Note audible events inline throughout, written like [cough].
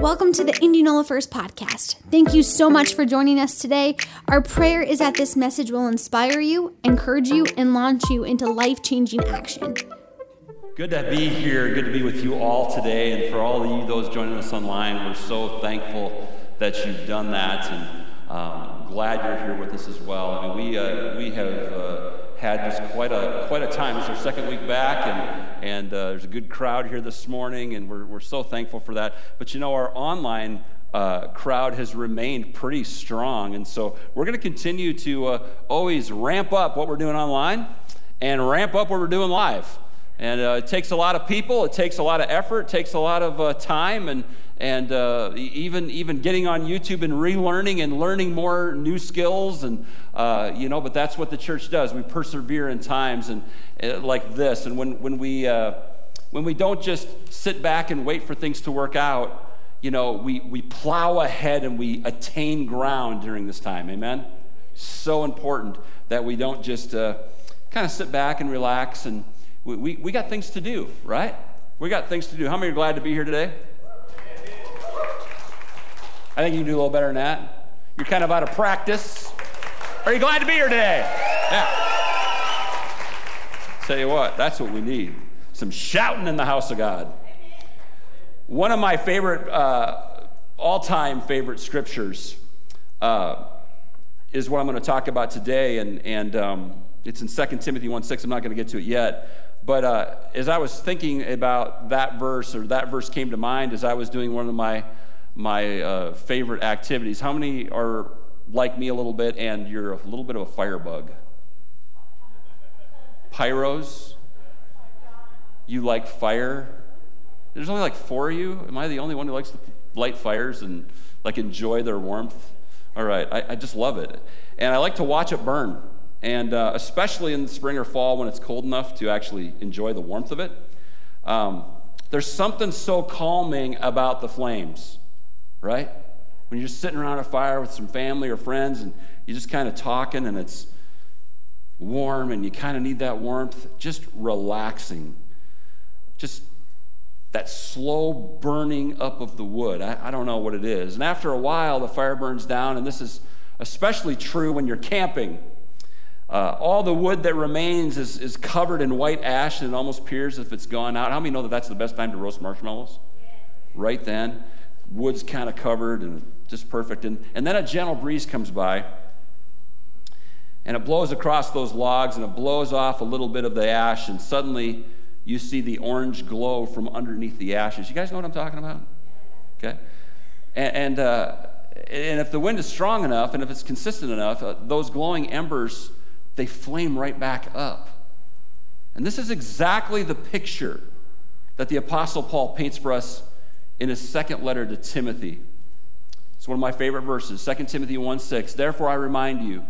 Welcome to the Indianola First podcast. Thank you so much for joining us today. Our prayer is that this message will inspire you, encourage you, and launch you into life changing action. Good to be here. Good to be with you all today. And for all of you, those joining us online, we're so thankful that you've done that. And um, glad you're here with us as well. I mean, we, uh, we have. Uh, had just quite a quite a time. It's our second week back, and and uh, there's a good crowd here this morning, and we're we're so thankful for that. But you know, our online uh, crowd has remained pretty strong, and so we're going to continue to uh, always ramp up what we're doing online, and ramp up what we're doing live. And uh, it takes a lot of people, it takes a lot of effort, it takes a lot of uh, time, and and uh, even even getting on YouTube and relearning and learning more new skills and uh, you know. But that's what the church does. We persevere in times and uh, like this. And when when we uh, when we don't just sit back and wait for things to work out, you know, we we plow ahead and we attain ground during this time. Amen. So important that we don't just kind of sit back and relax and we, we, we got things to do, right? We got things to do. How many are glad to be here today? I think you can do a little better than that. You're kind of out of practice. Are you glad to be here today? Yeah. Tell you what, that's what we need. Some shouting in the house of God. One of my favorite, uh, all time favorite scriptures uh, is what I'm going to talk about today, and, and um, it's in 2 Timothy 1 6. I'm not going to get to it yet. But uh, as I was thinking about that verse, or that verse came to mind as I was doing one of my my uh, favorite activities. How many are like me a little bit and you're a little bit of a firebug? Pyros? You like fire? There's only like four of you. Am I the only one who likes to light fires and like enjoy their warmth? All right, I, I just love it. And I like to watch it burn. And uh, especially in the spring or fall when it's cold enough to actually enjoy the warmth of it. Um, there's something so calming about the flames right? When you're just sitting around a fire with some family or friends and you're just kind of talking and it's warm and you kind of need that warmth, just relaxing. Just that slow burning up of the wood. I, I, don't know what it is. And after a while, the fire burns down, and this is especially true when you're camping. Uh, all the wood that remains is, is covered in white ash and it almost appears if it's gone out. How many know that that's the best time to roast marshmallows? Right then wood's kind of covered and just perfect. And, and then a gentle breeze comes by and it blows across those logs and it blows off a little bit of the ash, and suddenly you see the orange glow from underneath the ashes. You guys know what I'm talking about? Okay? And, and, uh, and if the wind is strong enough and if it's consistent enough, uh, those glowing embers, they flame right back up. And this is exactly the picture that the Apostle Paul paints for us in his second letter to Timothy. It's one of my favorite verses, 2 Timothy 1 6. Therefore, I remind you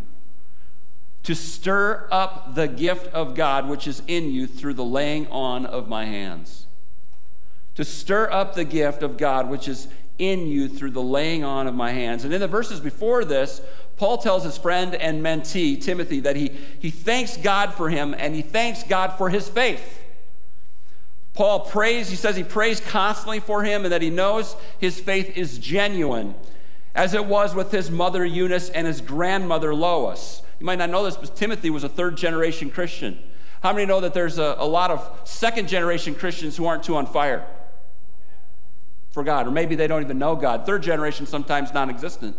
to stir up the gift of God which is in you through the laying on of my hands. To stir up the gift of God which is in you through the laying on of my hands. And in the verses before this, Paul tells his friend and mentee, Timothy, that he, he thanks God for him and he thanks God for his faith. Paul prays, he says he prays constantly for him and that he knows his faith is genuine, as it was with his mother Eunice and his grandmother Lois. You might not know this, but Timothy was a third generation Christian. How many know that there's a, a lot of second generation Christians who aren't too on fire for God? Or maybe they don't even know God. Third generation, sometimes non existent.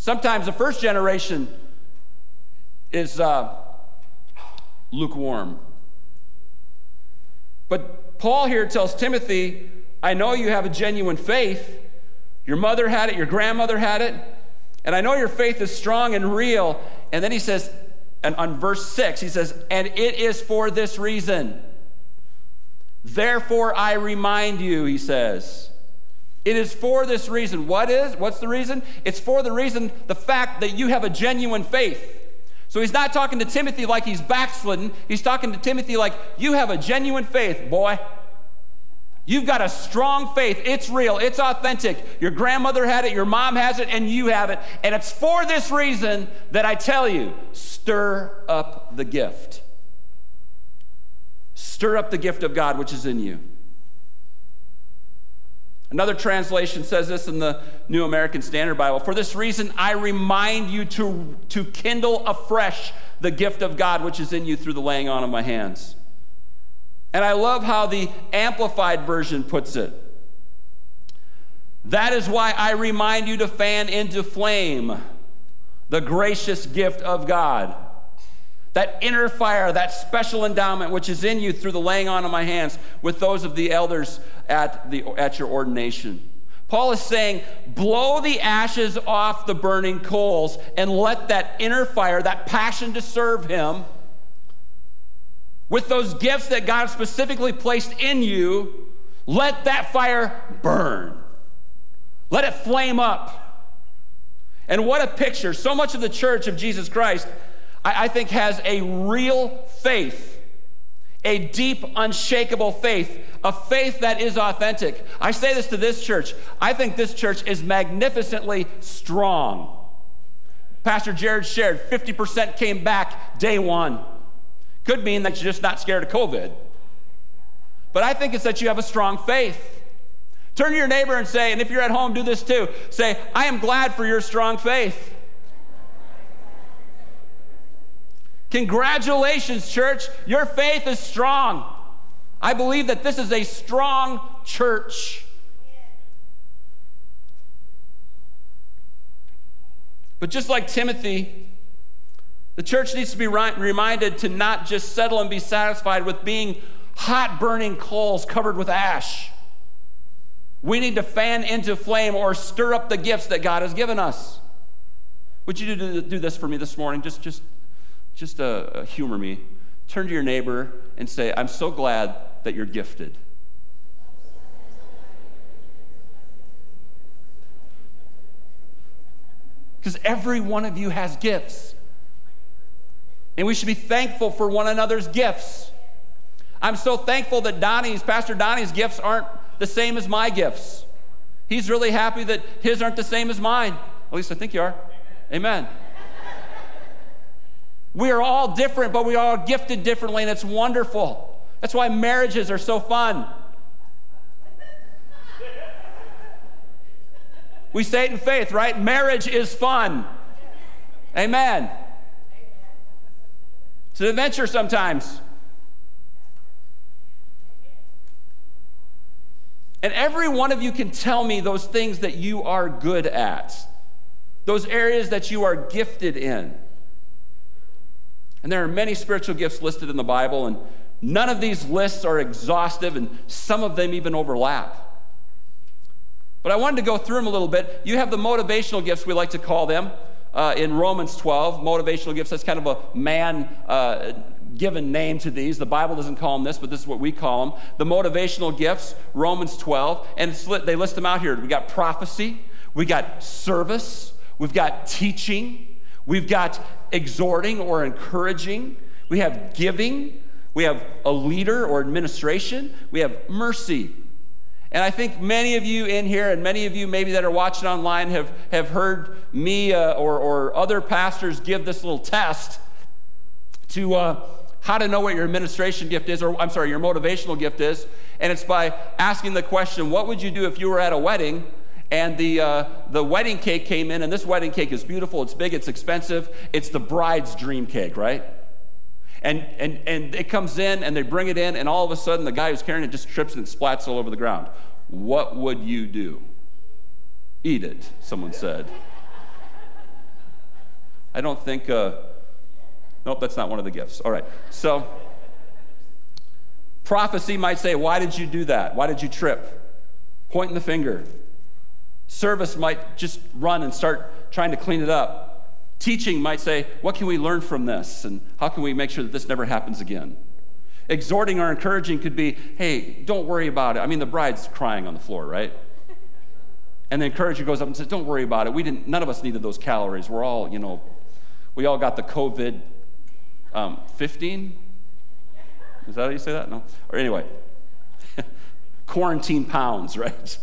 Sometimes the first generation is uh, lukewarm. But Paul here tells Timothy, I know you have a genuine faith. Your mother had it, your grandmother had it, and I know your faith is strong and real. And then he says, and on verse 6, he says, and it is for this reason. Therefore, I remind you, he says. It is for this reason. What is? What's the reason? It's for the reason, the fact that you have a genuine faith. So he's not talking to Timothy like he's backslidden. He's talking to Timothy like, you have a genuine faith, boy. You've got a strong faith. It's real, it's authentic. Your grandmother had it, your mom has it, and you have it. And it's for this reason that I tell you stir up the gift. Stir up the gift of God which is in you. Another translation says this in the New American Standard Bible For this reason, I remind you to, to kindle afresh the gift of God which is in you through the laying on of my hands. And I love how the Amplified Version puts it. That is why I remind you to fan into flame the gracious gift of God. That inner fire, that special endowment which is in you through the laying on of my hands with those of the elders at, the, at your ordination. Paul is saying, blow the ashes off the burning coals and let that inner fire, that passion to serve Him, with those gifts that God specifically placed in you, let that fire burn. Let it flame up. And what a picture. So much of the church of Jesus Christ, I, I think, has a real faith, a deep, unshakable faith, a faith that is authentic. I say this to this church. I think this church is magnificently strong. Pastor Jared shared 50% came back day one. Could mean that you're just not scared of COVID. But I think it's that you have a strong faith. Turn to your neighbor and say, and if you're at home, do this too. Say, I am glad for your strong faith. Congratulations, church. Your faith is strong. I believe that this is a strong church. But just like Timothy, the church needs to be reminded to not just settle and be satisfied with being hot burning coals covered with ash. We need to fan into flame or stir up the gifts that God has given us. Would you do, do this for me this morning? Just, just, just uh, humor me. Turn to your neighbor and say, I'm so glad that you're gifted. Because every one of you has gifts. And we should be thankful for one another's gifts. I'm so thankful that Donnie's, Pastor Donnie's gifts aren't the same as my gifts. He's really happy that his aren't the same as mine. At least I think you are. Amen. We are all different, but we are all gifted differently, and it's wonderful. That's why marriages are so fun. We say it in faith, right? Marriage is fun. Amen. It's an adventure sometimes. And every one of you can tell me those things that you are good at, those areas that you are gifted in. And there are many spiritual gifts listed in the Bible, and none of these lists are exhaustive, and some of them even overlap. But I wanted to go through them a little bit. You have the motivational gifts, we like to call them. Uh, in Romans 12, motivational gifts, that's kind of a man uh, given name to these. The Bible doesn't call them this, but this is what we call them. The motivational gifts, Romans 12, and they list them out here. We got prophecy, we got service, we've got teaching, we've got exhorting or encouraging, we have giving, we have a leader or administration, we have mercy. And I think many of you in here, and many of you maybe that are watching online, have, have heard me uh, or, or other pastors give this little test to. Uh, how to know what your administration gift is, or I'm sorry, your motivational gift is. And it's by asking the question, what would you do if you were at a wedding and the, uh, the wedding cake came in, and this wedding cake is beautiful, it's big, it's expensive, it's the bride's dream cake, right? And, and, and it comes in, and they bring it in, and all of a sudden the guy who's carrying it just trips and it splats all over the ground. What would you do? Eat it, someone said. I don't think. Uh, Nope, that's not one of the gifts. All right. So, prophecy might say, Why did you do that? Why did you trip? Pointing the finger. Service might just run and start trying to clean it up. Teaching might say, What can we learn from this? And how can we make sure that this never happens again? Exhorting or encouraging could be, Hey, don't worry about it. I mean, the bride's crying on the floor, right? And the encourager goes up and says, Don't worry about it. We didn't, none of us needed those calories. We're all, you know, we all got the COVID um, 15? Is that how you say that? No? Or anyway, [laughs] quarantine pounds, [laughs] right?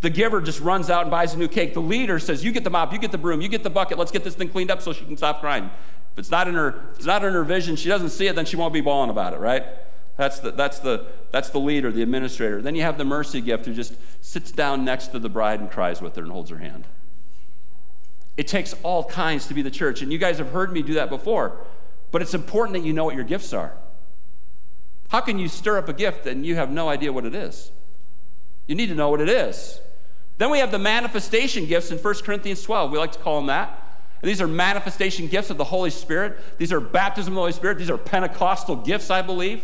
The giver just runs out and buys a new cake. The leader says, You get the mop, you get the broom, you get the bucket, let's get this thing cleaned up so she can stop crying. If it's not in her, if it's not in her vision, she doesn't see it, then she won't be bawling about it, right? That's the, that's, the, that's the leader, the administrator. Then you have the mercy gift who just sits down next to the bride and cries with her and holds her hand. It takes all kinds to be the church. And you guys have heard me do that before. But it's important that you know what your gifts are. How can you stir up a gift and you have no idea what it is? You need to know what it is. Then we have the manifestation gifts in 1 Corinthians 12. We like to call them that. And these are manifestation gifts of the Holy Spirit. These are baptism of the Holy Spirit. These are Pentecostal gifts, I believe.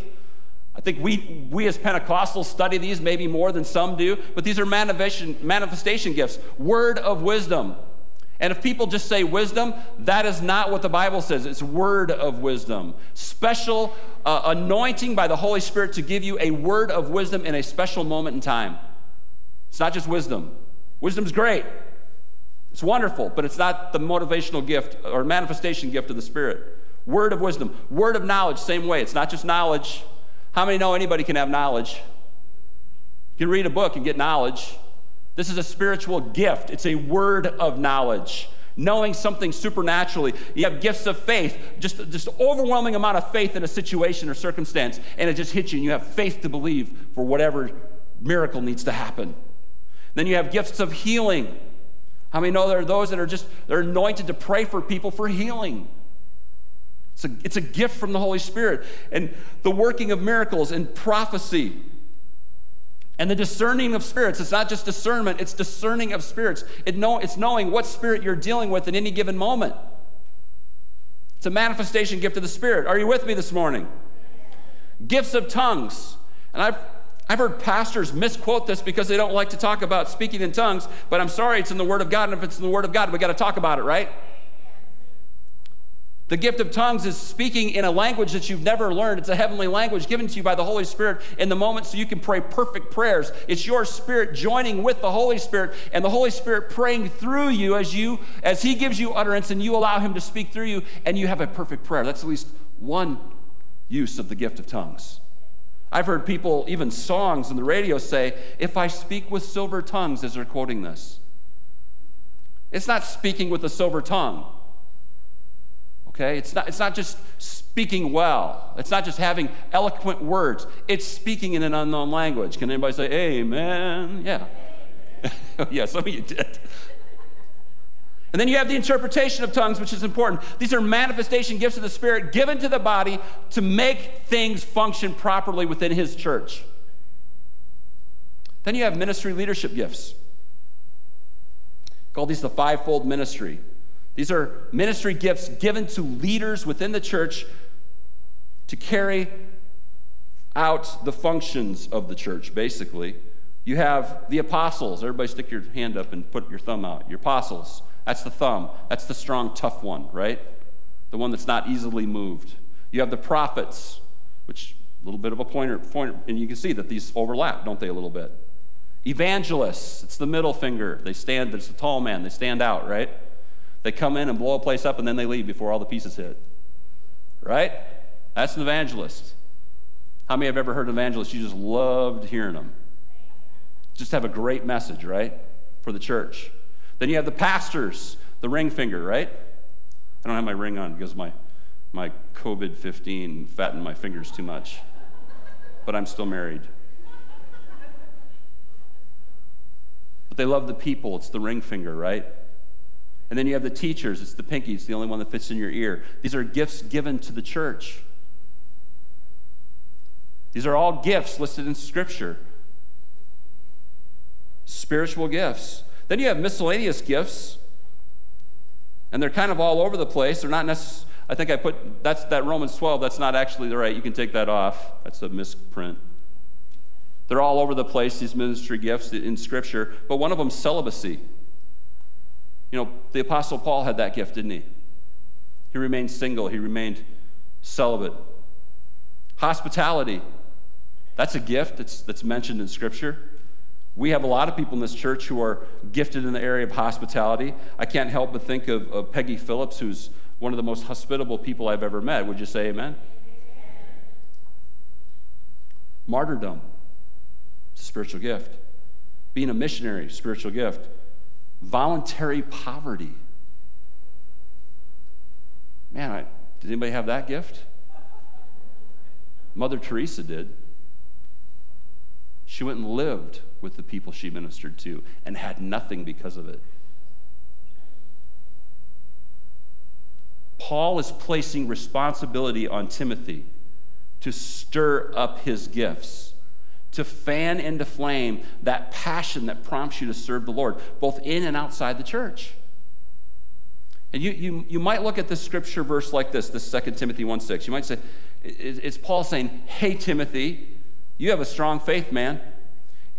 I think we, we as Pentecostals study these maybe more than some do, but these are manifestation, manifestation gifts. Word of wisdom. And if people just say wisdom, that is not what the Bible says. It's word of wisdom. Special uh, anointing by the Holy Spirit to give you a word of wisdom in a special moment in time. It's not just wisdom. Wisdom's great. It's wonderful, but it's not the motivational gift or manifestation gift of the Spirit. Word of wisdom, word of knowledge, same way. It's not just knowledge. How many know anybody can have knowledge? You can read a book and get knowledge. This is a spiritual gift, it's a word of knowledge. Knowing something supernaturally. You have gifts of faith, just, just overwhelming amount of faith in a situation or circumstance, and it just hits you, and you have faith to believe for whatever miracle needs to happen. Then you have gifts of healing. How many know there are those that are just they're anointed to pray for people for healing? It's a, it's a gift from the Holy Spirit. And the working of miracles and prophecy and the discerning of spirits. It's not just discernment, it's discerning of spirits. It know, it's knowing what spirit you're dealing with in any given moment. It's a manifestation gift of the Spirit. Are you with me this morning? Gifts of tongues. And I've I've heard pastors misquote this because they don't like to talk about speaking in tongues, but I'm sorry, it's in the Word of God, and if it's in the Word of God, we got to talk about it, right? The gift of tongues is speaking in a language that you've never learned. It's a heavenly language given to you by the Holy Spirit in the moment so you can pray perfect prayers. It's your spirit joining with the Holy Spirit and the Holy Spirit praying through you as you as he gives you utterance and you allow him to speak through you and you have a perfect prayer. That's at least one use of the gift of tongues. I've heard people, even songs on the radio, say, If I speak with silver tongues, as they're quoting this. It's not speaking with a silver tongue. Okay? It's not, it's not just speaking well. It's not just having eloquent words. It's speaking in an unknown language. Can anybody say amen? Yeah. [laughs] yeah, some of you did. And then you have the interpretation of tongues, which is important. These are manifestation gifts of the Spirit given to the body to make things function properly within His church. Then you have ministry leadership gifts. Call these the fivefold ministry. These are ministry gifts given to leaders within the church to carry out the functions of the church, basically. You have the apostles. Everybody stick your hand up and put your thumb out. Your apostles. That's the thumb. That's the strong, tough one, right? The one that's not easily moved. You have the prophets, which a little bit of a pointer, pointer, and you can see that these overlap, don't they, a little bit? Evangelists, it's the middle finger. They stand, it's a tall man, they stand out, right? They come in and blow a place up and then they leave before all the pieces hit. Right? That's an evangelist. How many have ever heard an evangelist? You just loved hearing them. Just have a great message, right? For the church. Then you have the pastors, the ring finger, right? I don't have my ring on because my, my COVID 15 fattened my fingers too much. But I'm still married. But they love the people. It's the ring finger, right? And then you have the teachers. It's the pinky. It's the only one that fits in your ear. These are gifts given to the church. These are all gifts listed in Scripture. Spiritual gifts. Then you have miscellaneous gifts, and they're kind of all over the place. They're not necessarily, I think I put, that's that Romans 12, that's not actually the right. You can take that off. That's a misprint. They're all over the place, these ministry gifts in Scripture, but one of them, celibacy. You know, the Apostle Paul had that gift, didn't he? He remained single, he remained celibate. Hospitality, that's a gift that's, that's mentioned in Scripture. We have a lot of people in this church who are gifted in the area of hospitality. I can't help but think of, of Peggy Phillips, who's one of the most hospitable people I've ever met. Would you say amen? Martyrdom, it's a spiritual gift. Being a missionary, spiritual gift. Voluntary poverty. Man, I, did anybody have that gift? Mother Teresa did. She went and lived with the people she ministered to and had nothing because of it. Paul is placing responsibility on Timothy to stir up his gifts, to fan into flame that passion that prompts you to serve the Lord, both in and outside the church. And you, you, you might look at this scripture verse like this, this 2 Timothy 1 6. You might say, it's Paul saying, Hey, Timothy, you have a strong faith, man.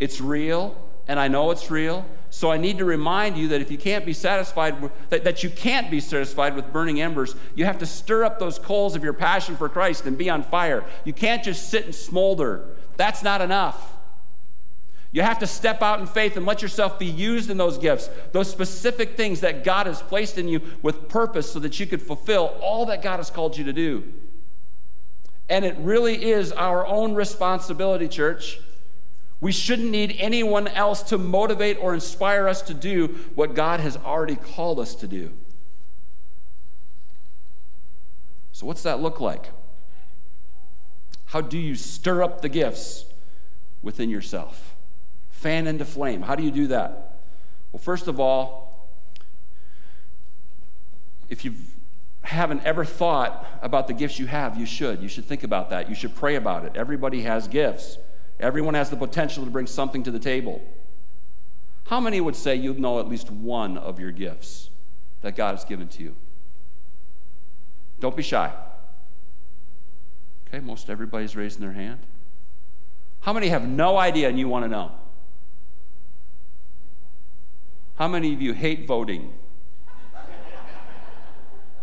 It's real, and I know it's real. So I need to remind you that if you can't be satisfied, that, that you can't be satisfied with burning embers, you have to stir up those coals of your passion for Christ and be on fire. You can't just sit and smolder. That's not enough. You have to step out in faith and let yourself be used in those gifts, those specific things that God has placed in you with purpose so that you could fulfill all that God has called you to do. And it really is our own responsibility, church. We shouldn't need anyone else to motivate or inspire us to do what God has already called us to do. So, what's that look like? How do you stir up the gifts within yourself? Fan into flame. How do you do that? Well, first of all, if you haven't ever thought about the gifts you have, you should. You should think about that. You should pray about it. Everybody has gifts. Everyone has the potential to bring something to the table. How many would say you know at least one of your gifts that God has given to you? Don't be shy. Okay, most everybody's raising their hand. How many have no idea and you want to know? How many of you hate voting?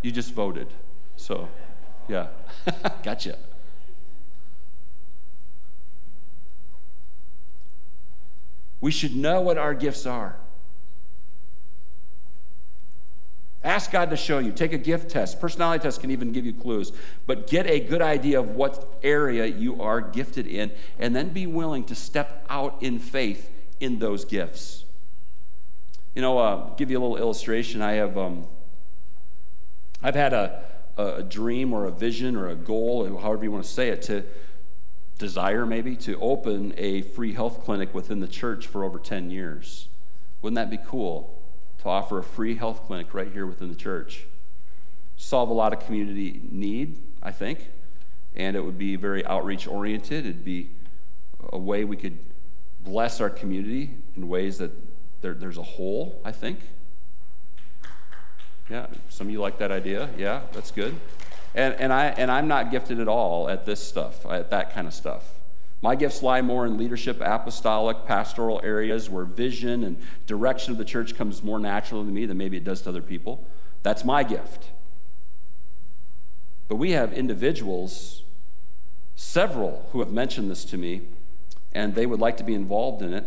you just voted. So, yeah. [laughs] gotcha. We should know what our gifts are. Ask God to show you. Take a gift test. Personality test can even give you clues. But get a good idea of what area you are gifted in, and then be willing to step out in faith in those gifts. You know, uh, give you a little illustration. I have, um, I've had a, a dream or a vision or a goal, or however you want to say it, to desire maybe to open a free health clinic within the church for over 10 years. Wouldn't that be cool to offer a free health clinic right here within the church? Solve a lot of community need, I think, and it would be very outreach oriented. It'd be a way we could bless our community in ways that there, there's a hole, I think. Yeah, some of you like that idea. Yeah, that's good. And, and, I, and I'm not gifted at all at this stuff, at that kind of stuff. My gifts lie more in leadership, apostolic, pastoral areas where vision and direction of the church comes more naturally to me than maybe it does to other people. That's my gift. But we have individuals, several, who have mentioned this to me, and they would like to be involved in it,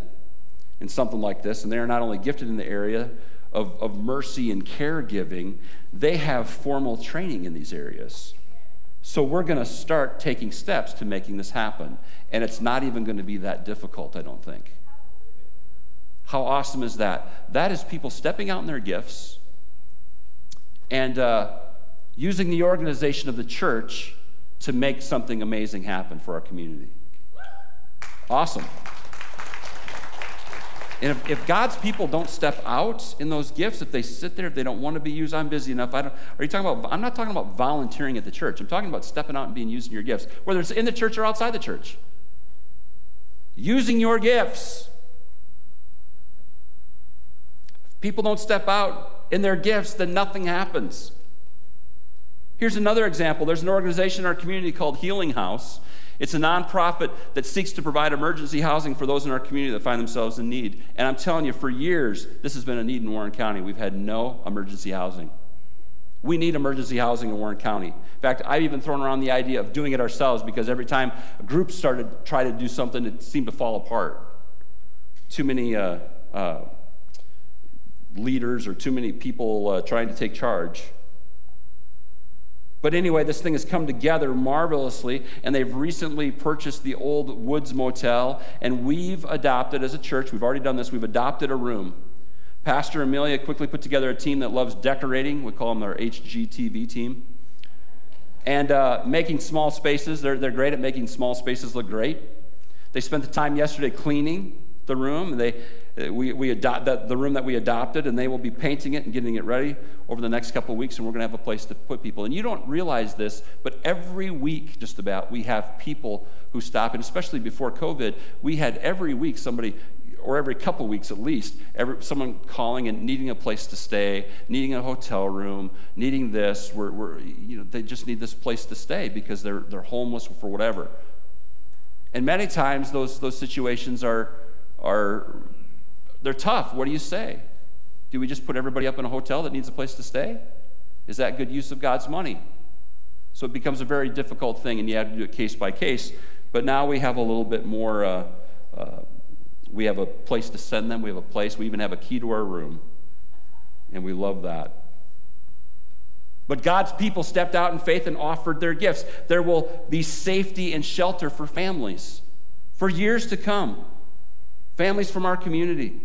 in something like this. And they are not only gifted in the area, of, of mercy and caregiving, they have formal training in these areas. So we're going to start taking steps to making this happen. And it's not even going to be that difficult, I don't think. How awesome is that? That is people stepping out in their gifts and uh, using the organization of the church to make something amazing happen for our community. Awesome. And if, if, God's people don't step out in those gifts, if they sit there, if they don't want to be used, I'm busy enough. I don't, are you talking about? I'm not talking about volunteering at the church. I'm talking about stepping out and being used in your gifts, whether it's in the church or outside the church. Using your gifts. If people don't step out in their gifts, then nothing happens. Here's another example. There's an organization in our community called Healing House. It's a nonprofit that seeks to provide emergency housing for those in our community that find themselves in need. And I'm telling you, for years, this has been a need in Warren County. We've had no emergency housing. We need emergency housing in Warren County. In fact, I've even thrown around the idea of doing it ourselves because every time a group started to try to do something, it seemed to fall apart. Too many uh, uh, leaders or too many people uh, trying to take charge. But anyway, this thing has come together marvelously, and they've recently purchased the old Woods Motel, and we've adopted as a church, we've already done this, we've adopted a room. Pastor Amelia quickly put together a team that loves decorating. We call them our HGTV team. and uh, making small spaces. They're, they're great at making small spaces look great. They spent the time yesterday cleaning the room. They, Uh, we, we adopt the, the room that we adopted, and they will be painting it and getting it ready over the next couple weeks, and we're going to have a place to put people. And you don't realize this, but every week, just about, we have people who stop, and especially before COVID, we had every week somebody, or every couple weeks at least, every, someone calling and needing a place to stay, needing a hotel room, needing this. We're, we're, you know, they just need this place to stay because they're, they're homeless for whatever. And many times those, those situations are, are they're tough. What do you say? Do we just put everybody up in a hotel that needs a place to stay? Is that good use of God's money? So it becomes a very difficult thing, and you have to do it case by case. But now we have a little bit more, uh, uh, we have a place to send them, we have a place, we even have a key to our room, and we love that. But God's people stepped out in faith and offered their gifts. There will be safety and shelter for families for years to come, families from our community.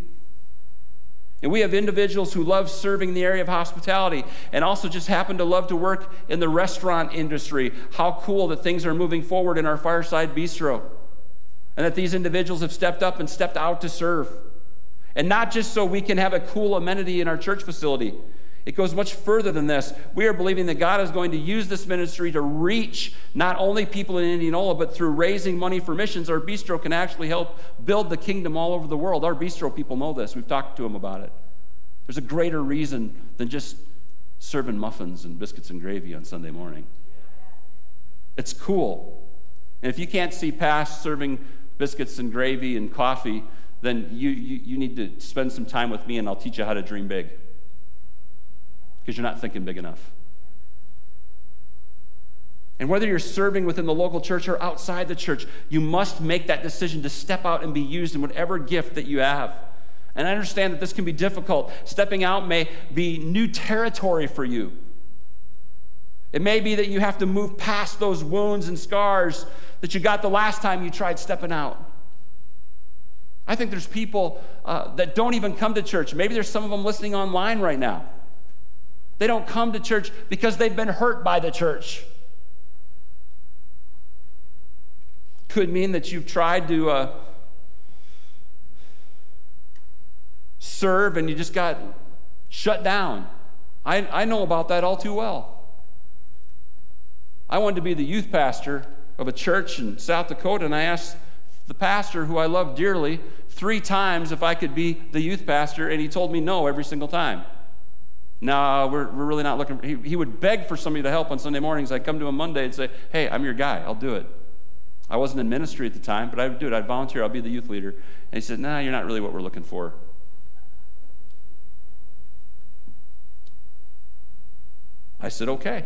And we have individuals who love serving the area of hospitality and also just happen to love to work in the restaurant industry. How cool that things are moving forward in our fireside bistro. And that these individuals have stepped up and stepped out to serve. And not just so we can have a cool amenity in our church facility, it goes much further than this. We are believing that God is going to use this ministry to reach not only people in Indianola, but through raising money for missions, our bistro can actually help build the kingdom all over the world. Our bistro people know this. We've talked to them about it. There's a greater reason than just serving muffins and biscuits and gravy on Sunday morning. It's cool. And if you can't see past serving biscuits and gravy and coffee, then you, you, you need to spend some time with me and I'll teach you how to dream big because you're not thinking big enough. And whether you're serving within the local church or outside the church, you must make that decision to step out and be used in whatever gift that you have. And I understand that this can be difficult. Stepping out may be new territory for you. It may be that you have to move past those wounds and scars that you got the last time you tried stepping out. I think there's people uh, that don't even come to church. Maybe there's some of them listening online right now. They don't come to church because they've been hurt by the church. Could mean that you've tried to uh, serve and you just got shut down. I, I know about that all too well. I wanted to be the youth pastor of a church in South Dakota, and I asked the pastor, who I love dearly, three times if I could be the youth pastor, and he told me no every single time. No, we're, we're really not looking. He, he would beg for somebody to help on Sunday mornings. I'd come to him Monday and say, Hey, I'm your guy. I'll do it. I wasn't in ministry at the time, but I would do it. I'd volunteer. I'll be the youth leader. And he said, Nah, you're not really what we're looking for. I said, Okay.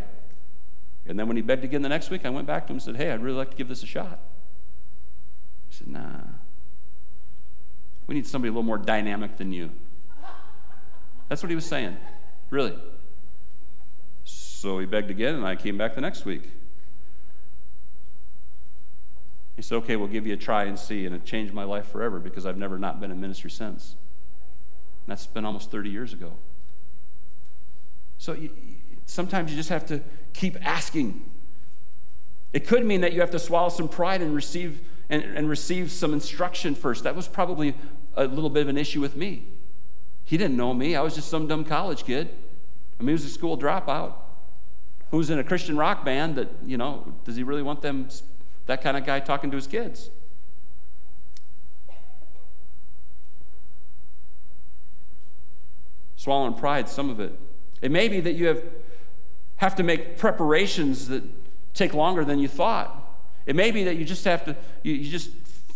And then when he begged again the next week, I went back to him and said, Hey, I'd really like to give this a shot. He said, Nah. We need somebody a little more dynamic than you. That's what he was saying. Really. So he begged again, and I came back the next week. He said, Okay, we'll give you a try and see. And it changed my life forever because I've never not been in ministry since. And that's been almost 30 years ago. So you, sometimes you just have to keep asking. It could mean that you have to swallow some pride and receive, and, and receive some instruction first. That was probably a little bit of an issue with me. He didn't know me. I was just some dumb college kid. A school dropout who's in a Christian rock band that, you know, does he really want them, that kind of guy talking to his kids? Swallowing pride, some of it. It may be that you have, have to make preparations that take longer than you thought. It may be that you just have to, you, you just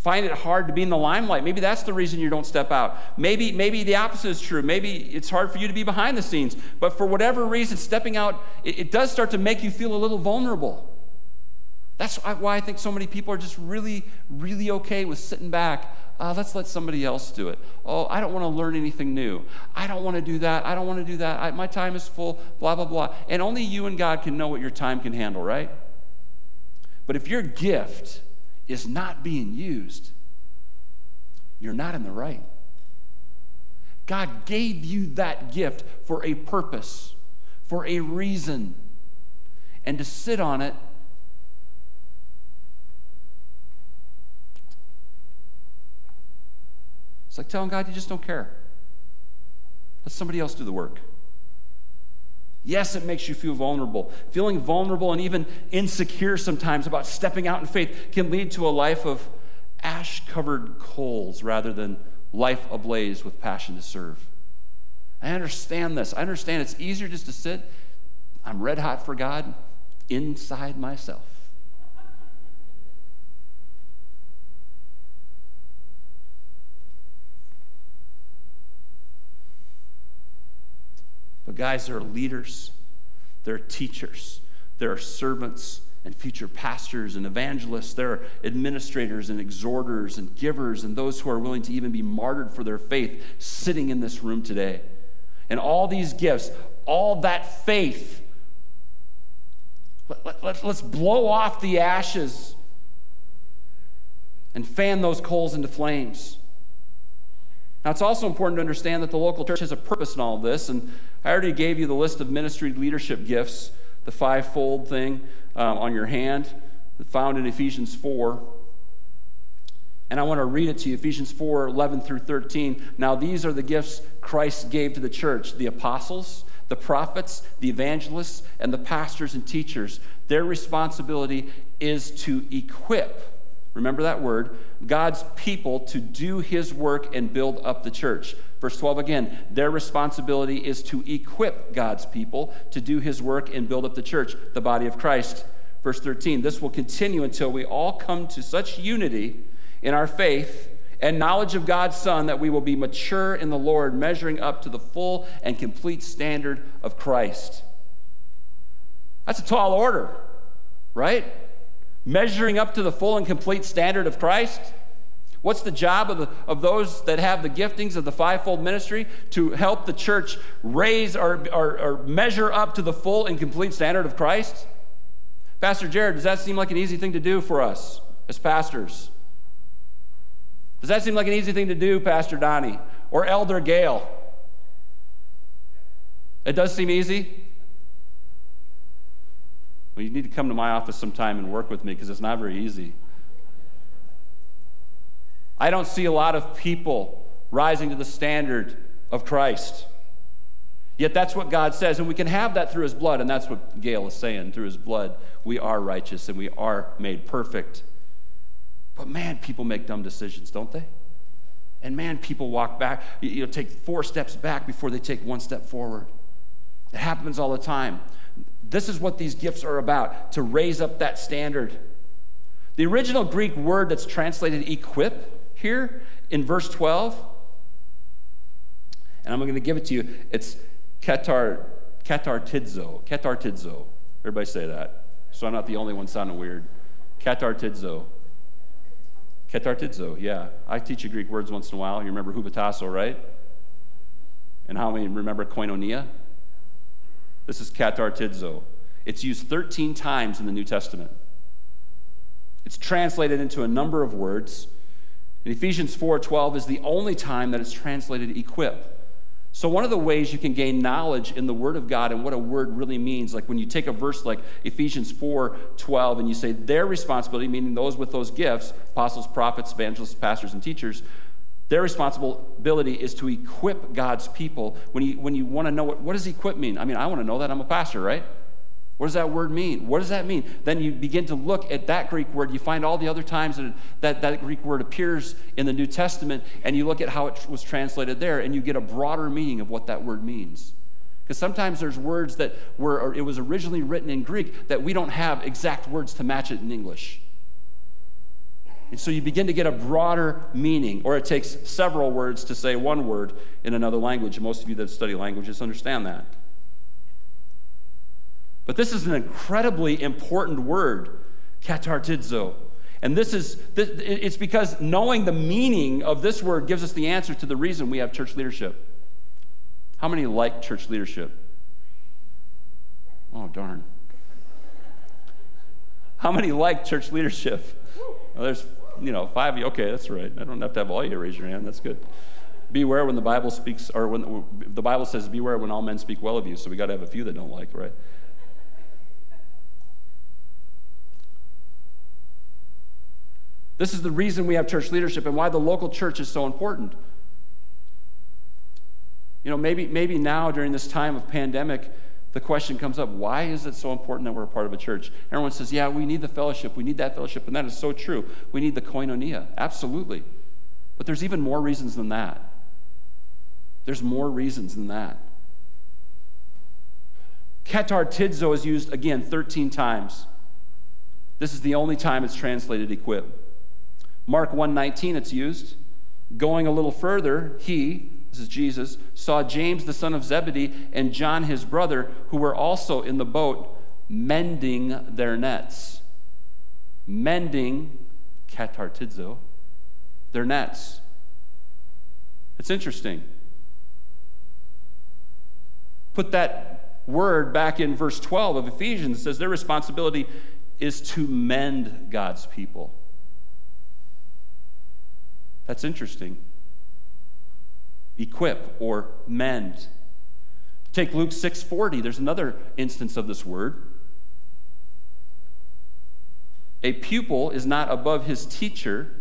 find it hard to be in the limelight. Maybe that's the reason you don't step out. Maybe, maybe the opposite is true. Maybe it's hard for you to be behind the scenes. But for whatever reason, stepping out, it, it does start to make you feel a little vulnerable. That's why I think so many people are just really, really okay with sitting back. Uh, let's let somebody else do it. Oh, I don't want to learn anything new. I don't want to do that. I don't want to do that. I, my time is full, blah, blah, blah. And only you and God can know what your time can handle, right? But if your gift, is not being used, you're not in the right. God gave you that gift for a purpose, for a reason. and to sit on it It's like telling God you just don't care. Let somebody else do the work. Yes, it makes you feel vulnerable. Feeling vulnerable and even insecure sometimes about stepping out in faith can lead to a life of ash covered coals rather than life ablaze with passion to serve. I understand this. I understand it's easier just to sit. I'm red hot for God inside myself. But, guys, there are leaders, there are teachers, there are servants and future pastors and evangelists, there are administrators and exhorters and givers and those who are willing to even be martyred for their faith sitting in this room today. And all these gifts, all that faith, let, let, let, let's blow off the ashes and fan those coals into flames. Now, it's also important to understand that the local church has a purpose in all of this, and I already gave you the list of ministry leadership gifts, the fivefold thing um, on your hand, found in Ephesians 4. And I want to read it to you Ephesians 4 11 through 13. Now, these are the gifts Christ gave to the church the apostles, the prophets, the evangelists, and the pastors and teachers. Their responsibility is to equip remember that word, God's people to do his work and build up the church. Verse 12 again, their responsibility is to equip God's people to do his work and build up the church, the body of Christ. Verse 13, this will continue until we all come to such unity in our faith and knowledge of God's Son that we will be mature in the Lord, measuring up to the full and complete standard of Christ. That's a tall order, right? Measuring up to the full and complete standard of Christ? What's the job of, the, of those that have the giftings of the fivefold ministry? To help the church raise or, or, or measure up to the full and complete standard of Christ? Pastor Jared, does that seem like an easy thing to do for us as pastors? Does that seem like an easy thing to do, Pastor Donnie or Elder Gail? It does seem easy. Well, you need to come to my office sometime and work with me because it's not very easy. I don't see a lot of people rising to the standard of Christ. Yet that's what God says, and we can have that through His blood, and that's what Gail is saying. Through His blood, we are righteous and we are made perfect. But man, people make dumb decisions, don't they? And man, people walk back, you know, take four steps back before they take one step forward. It happens all the time. This is what these gifts are about to raise up that standard. The original Greek word that's translated equip here in verse 12, and I'm going to give it to you, it's katar, katartidzo. Katartidzo. Everybody say that. So I'm not the only one sounding weird. Katartidzo. Katartidzo, yeah. I teach you Greek words once in a while. You remember hupotasso, right? And how many remember koinonia? This is katartidzo. It's used 13 times in the New Testament. It's translated into a number of words. And Ephesians 4:12 is the only time that it's translated equip. So one of the ways you can gain knowledge in the word of God and what a word really means, like when you take a verse like Ephesians 4:12 and you say their responsibility, meaning those with those gifts, apostles, prophets, evangelists, pastors, and teachers, their responsibility is to equip God's people. When you, when you want to know what, what does equip mean? I mean, I want to know that I'm a pastor, right? What does that word mean? What does that mean? Then you begin to look at that Greek word. You find all the other times that, that that Greek word appears in the New Testament, and you look at how it was translated there, and you get a broader meaning of what that word means. Because sometimes there's words that were, it was originally written in Greek that we don't have exact words to match it in English. And so you begin to get a broader meaning, or it takes several words to say one word in another language. Most of you that study languages understand that. But this is an incredibly important word, katartidzo. And this is, it's because knowing the meaning of this word gives us the answer to the reason we have church leadership. How many like church leadership? Oh, darn. How many like church leadership? Well, there's, you know, five of you. Okay, that's right. I don't have to have all you raise your hand. That's good. Beware when the Bible speaks, or when the Bible says, beware when all men speak well of you. So we got to have a few that don't like, right? This is the reason we have church leadership and why the local church is so important. You know, maybe, maybe now during this time of pandemic, the question comes up why is it so important that we're a part of a church? Everyone says, yeah, we need the fellowship, we need that fellowship, and that is so true. We need the koinonia, absolutely. But there's even more reasons than that. There's more reasons than that. Katartizo is used again 13 times. This is the only time it's translated equip. Mark 1:19 it's used. Going a little further, he, this is Jesus, saw James the son of Zebedee and John his brother who were also in the boat mending their nets. Mending katartizo their nets. It's interesting. Put that word back in verse 12 of Ephesians. It says their responsibility is to mend God's people. That's interesting. Equip or mend. Take Luke 6:40. There's another instance of this word. A pupil is not above his teacher,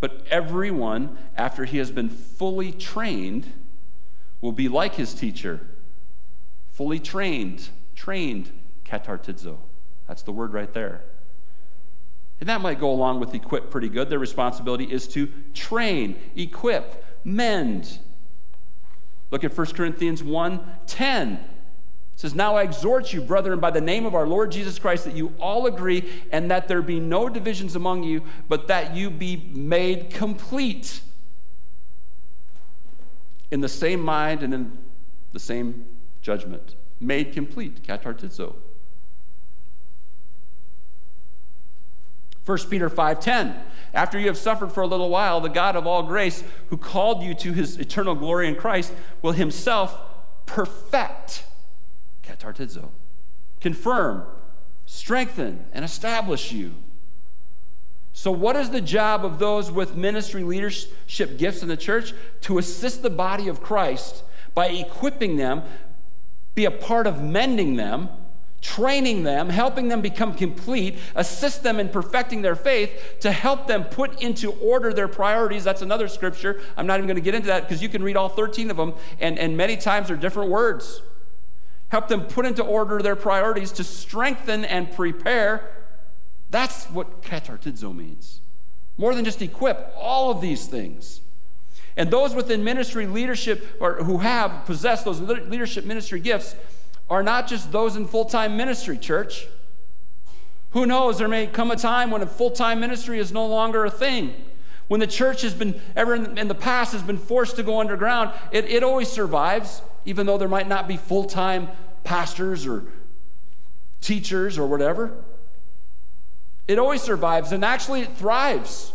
but everyone after he has been fully trained will be like his teacher. Fully trained, trained katartizo. That's the word right there. And that might go along with equip pretty good. Their responsibility is to train, equip, mend. Look at 1 Corinthians 1 10. It says, Now I exhort you, brethren, by the name of our Lord Jesus Christ, that you all agree and that there be no divisions among you, but that you be made complete in the same mind and in the same judgment. Made complete, katartizo. 1 Peter 5:10 After you have suffered for a little while the God of all grace who called you to his eternal glory in Christ will himself perfect katartizo confirm strengthen and establish you. So what is the job of those with ministry leadership gifts in the church? To assist the body of Christ by equipping them be a part of mending them training them, helping them become complete, assist them in perfecting their faith, to help them put into order their priorities. That's another scripture. I'm not even going to get into that because you can read all 13 of them, and, and many times they're different words. Help them put into order their priorities to strengthen and prepare. That's what katartizo means. More than just equip, all of these things. And those within ministry leadership or who have possessed those leadership ministry gifts are not just those in full time ministry, church. Who knows, there may come a time when a full time ministry is no longer a thing. When the church has been, ever in the past, has been forced to go underground, it, it always survives, even though there might not be full time pastors or teachers or whatever. It always survives, and actually it thrives.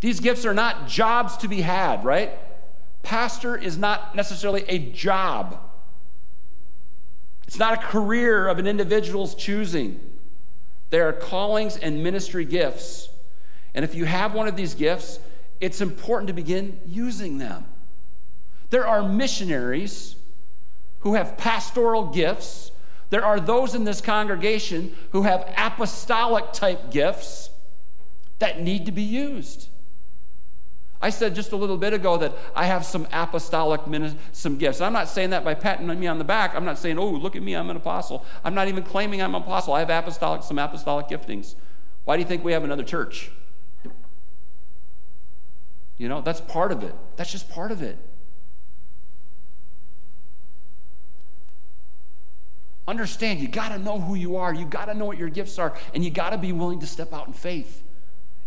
These gifts are not jobs to be had, right? Pastor is not necessarily a job. It's not a career of an individual's choosing. There are callings and ministry gifts. And if you have one of these gifts, it's important to begin using them. There are missionaries who have pastoral gifts. There are those in this congregation who have apostolic type gifts that need to be used. I said just a little bit ago that I have some apostolic some gifts. I'm not saying that by patting me on the back. I'm not saying, "Oh, look at me, I'm an apostle." I'm not even claiming I'm an apostle. I have apostolic some apostolic giftings. Why do you think we have another church? You know, that's part of it. That's just part of it. Understand, you got to know who you are. You got to know what your gifts are, and you got to be willing to step out in faith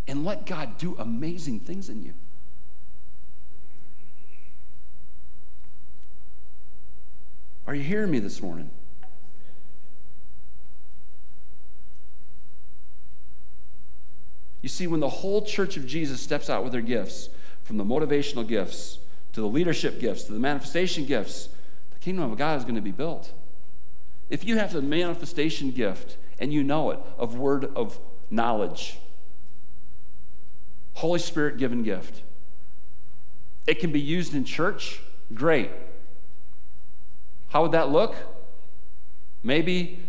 and let God do amazing things in you. Are you hearing me this morning? You see, when the whole church of Jesus steps out with their gifts, from the motivational gifts to the leadership gifts to the manifestation gifts, the kingdom of God is going to be built. If you have the manifestation gift and you know it, of word of knowledge, Holy Spirit given gift, it can be used in church, great. How would that look? Maybe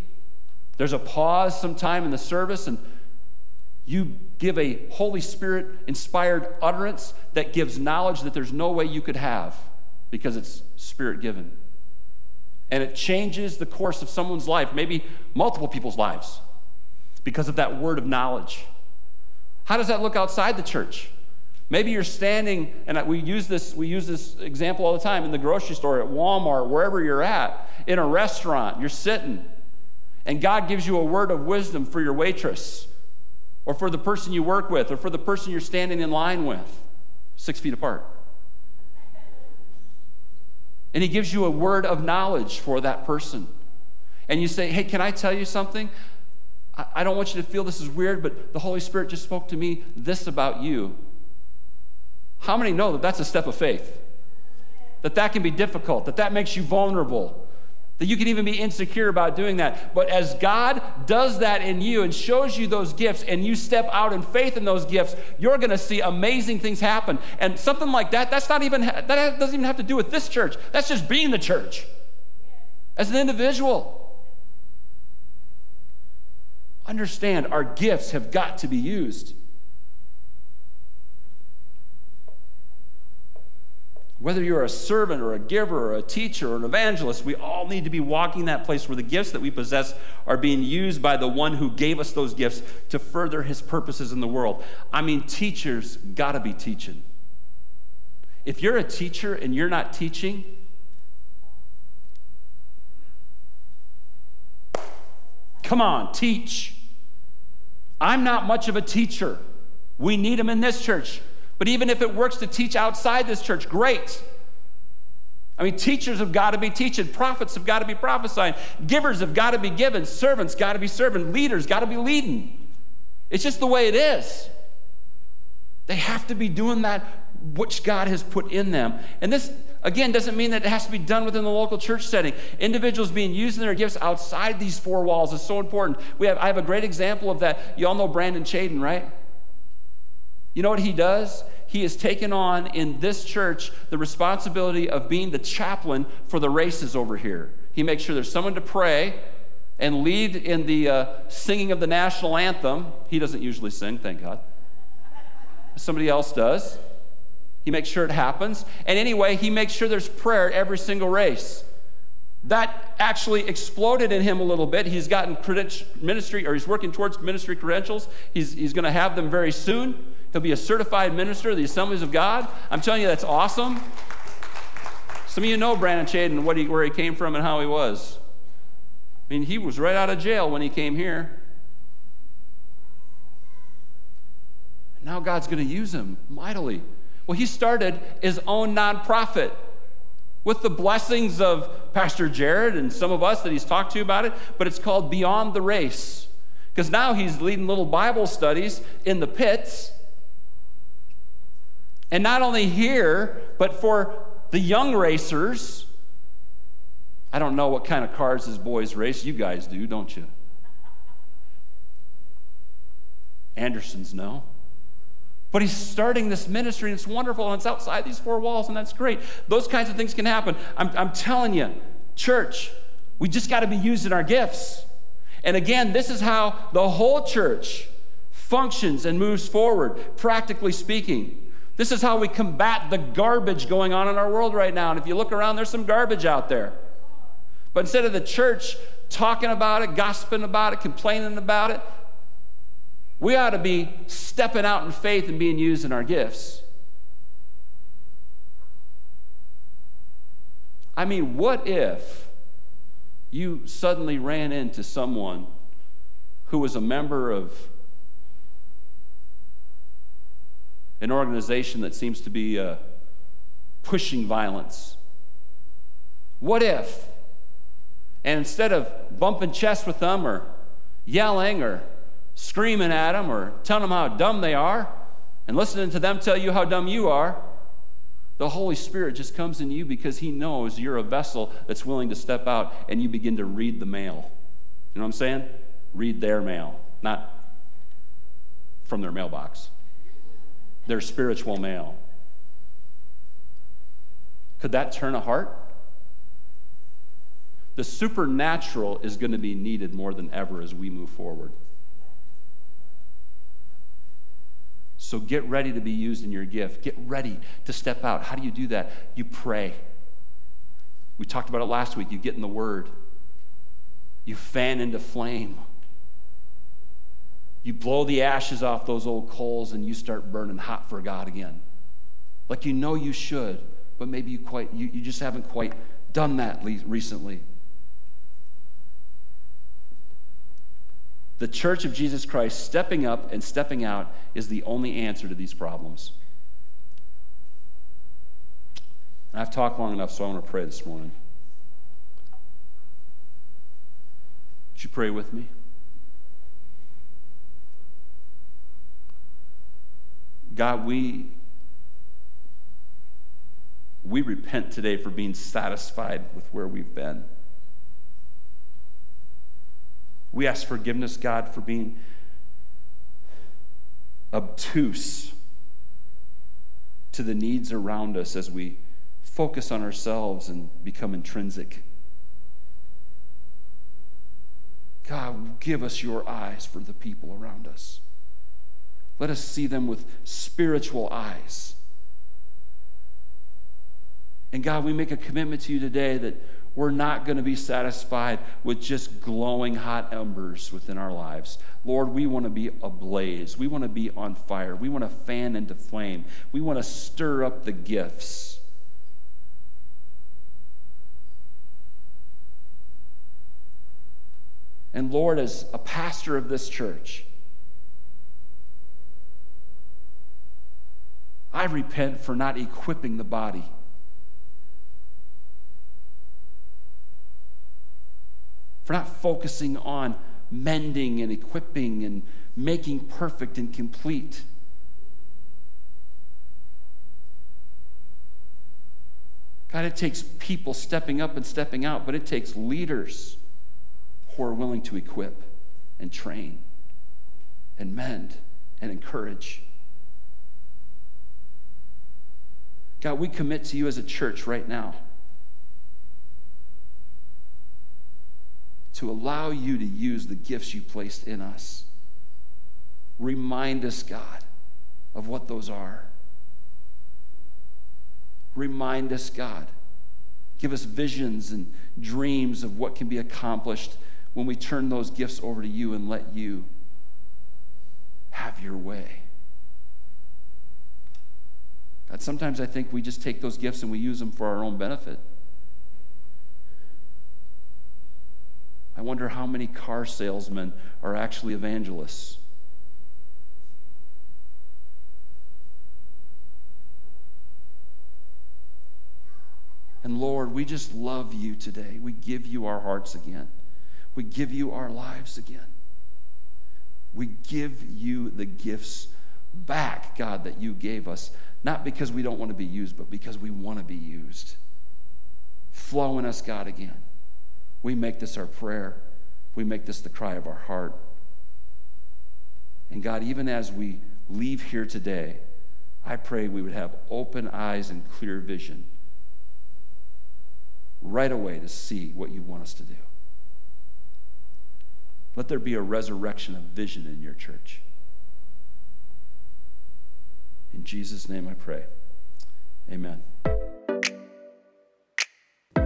there's a pause sometime in the service and You give a Holy Spirit inspired utterance that gives knowledge that there's no way you could have because it's spirit given. And it changes the course of someone's life, maybe multiple people's lives, because of that word of knowledge. How does that look outside the church? Maybe you're standing, and we use this, we use this example all the time in the grocery store, at Walmart, wherever you're at, in a restaurant, you're sitting, and God gives you a word of wisdom for your waitress, or for the person you work with, or for the person you're standing in line with, six feet apart. And He gives you a word of knowledge for that person. And you say, Hey, can I tell you something? I don't want you to feel this is weird, but the Holy Spirit just spoke to me this about you. How many know that that's a step of faith? That that can be difficult, that that makes you vulnerable, that you can even be insecure about doing that. But as God does that in you and shows you those gifts and you step out in faith in those gifts, you're going to see amazing things happen. And something like that, that's not even that doesn't even have to do with this church. That's just being the church. As an individual. Understand our gifts have got to be used. Whether you're a servant or a giver or a teacher or an evangelist, we all need to be walking that place where the gifts that we possess are being used by the one who gave us those gifts to further his purposes in the world. I mean, teachers got to be teaching. If you're a teacher and you're not teaching, come on, teach. I'm not much of a teacher. We need them in this church. But even if it works to teach outside this church, great. I mean, teachers have got to be teaching, prophets have got to be prophesying, givers have got to be giving, servants got to be serving, leaders got to be leading. It's just the way it is. They have to be doing that which God has put in them. And this, again, doesn't mean that it has to be done within the local church setting. Individuals being used in their gifts outside these four walls is so important. We have, I have a great example of that. You all know Brandon Chaden, right? You know what he does? He has taken on in this church the responsibility of being the chaplain for the races over here. He makes sure there's someone to pray and lead in the uh, singing of the national anthem. He doesn't usually sing, thank God. Somebody else does. He makes sure it happens. And anyway, he makes sure there's prayer at every single race. That actually exploded in him a little bit. He's gotten ministry, or he's working towards ministry credentials. He's, he's going to have them very soon. He'll be a certified minister of the Assemblies of God. I'm telling you, that's awesome. Some of you know Brandon Chaden, what he, where he came from and how he was. I mean, he was right out of jail when he came here. Now God's going to use him mightily. Well, he started his own nonprofit with the blessings of Pastor Jared and some of us that he's talked to about it, but it's called Beyond the Race. Because now he's leading little Bible studies in the pits and not only here, but for the young racers. I don't know what kind of cars his boys race. You guys do, don't you? Andersons know. But he's starting this ministry, and it's wonderful, and it's outside these four walls, and that's great. Those kinds of things can happen. I'm, I'm telling you, church, we just got to be using our gifts. And again, this is how the whole church functions and moves forward, practically speaking. This is how we combat the garbage going on in our world right now. And if you look around, there's some garbage out there. But instead of the church talking about it, gossiping about it, complaining about it, we ought to be stepping out in faith and being used in our gifts. I mean, what if you suddenly ran into someone who was a member of an organization that seems to be uh, pushing violence? What if? And instead of bumping chests with them or yelling or screaming at them or telling them how dumb they are and listening to them tell you how dumb you are, the Holy Spirit just comes in you because He knows you're a vessel that's willing to step out and you begin to read the mail. You know what I'm saying? Read their mail, not from their mailbox their spiritual mail. Could that turn a heart? The supernatural is going to be needed more than ever as we move forward. So get ready to be used in your gift. Get ready to step out. How do you do that? You pray. We talked about it last week. You get in the Word, you fan into flame. You blow the ashes off those old coals and you start burning hot for God again. Like you know you should, but maybe you quite you, you just haven't quite done that recently. The church of Jesus Christ stepping up and stepping out is the only answer to these problems. I've talked long enough, so I want to pray this morning. Would you pray with me? God, we, we repent today for being satisfied with where we've been. We ask forgiveness, God, for being obtuse to the needs around us as we focus on ourselves and become intrinsic. God, give us your eyes for the people around us. Let us see them with spiritual eyes. And God, we make a commitment to you today that we're not going to be satisfied with just glowing hot embers within our lives. Lord, we want to be ablaze. We want to be on fire. We want to fan into flame. We want to stir up the gifts. And Lord, as a pastor of this church, I repent for not equipping the body. For not focusing on mending and equipping and making perfect and complete. God, it takes people stepping up and stepping out, but it takes leaders who are willing to equip and train and mend and encourage. God, we commit to you as a church right now to allow you to use the gifts you placed in us. Remind us, God, of what those are. Remind us, God. Give us visions and dreams of what can be accomplished when we turn those gifts over to you and let you have your way. God, sometimes I think we just take those gifts and we use them for our own benefit. I wonder how many car salesmen are actually evangelists. And Lord, we just love you today. We give you our hearts again. We give you our lives again. We give you the gifts back, God, that you gave us not because we don't want to be used, but because we want to be used. Flow in us, God, again. We make this our prayer. We make this the cry of our heart. And God, even as we leave here today, I pray we would have open eyes and clear vision right away to see what you want us to do. Let there be a resurrection of vision in your church. In Jesus' name I pray. Amen.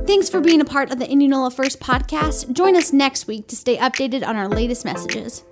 Thanks for being a part of the Indianola First podcast. Join us next week to stay updated on our latest messages.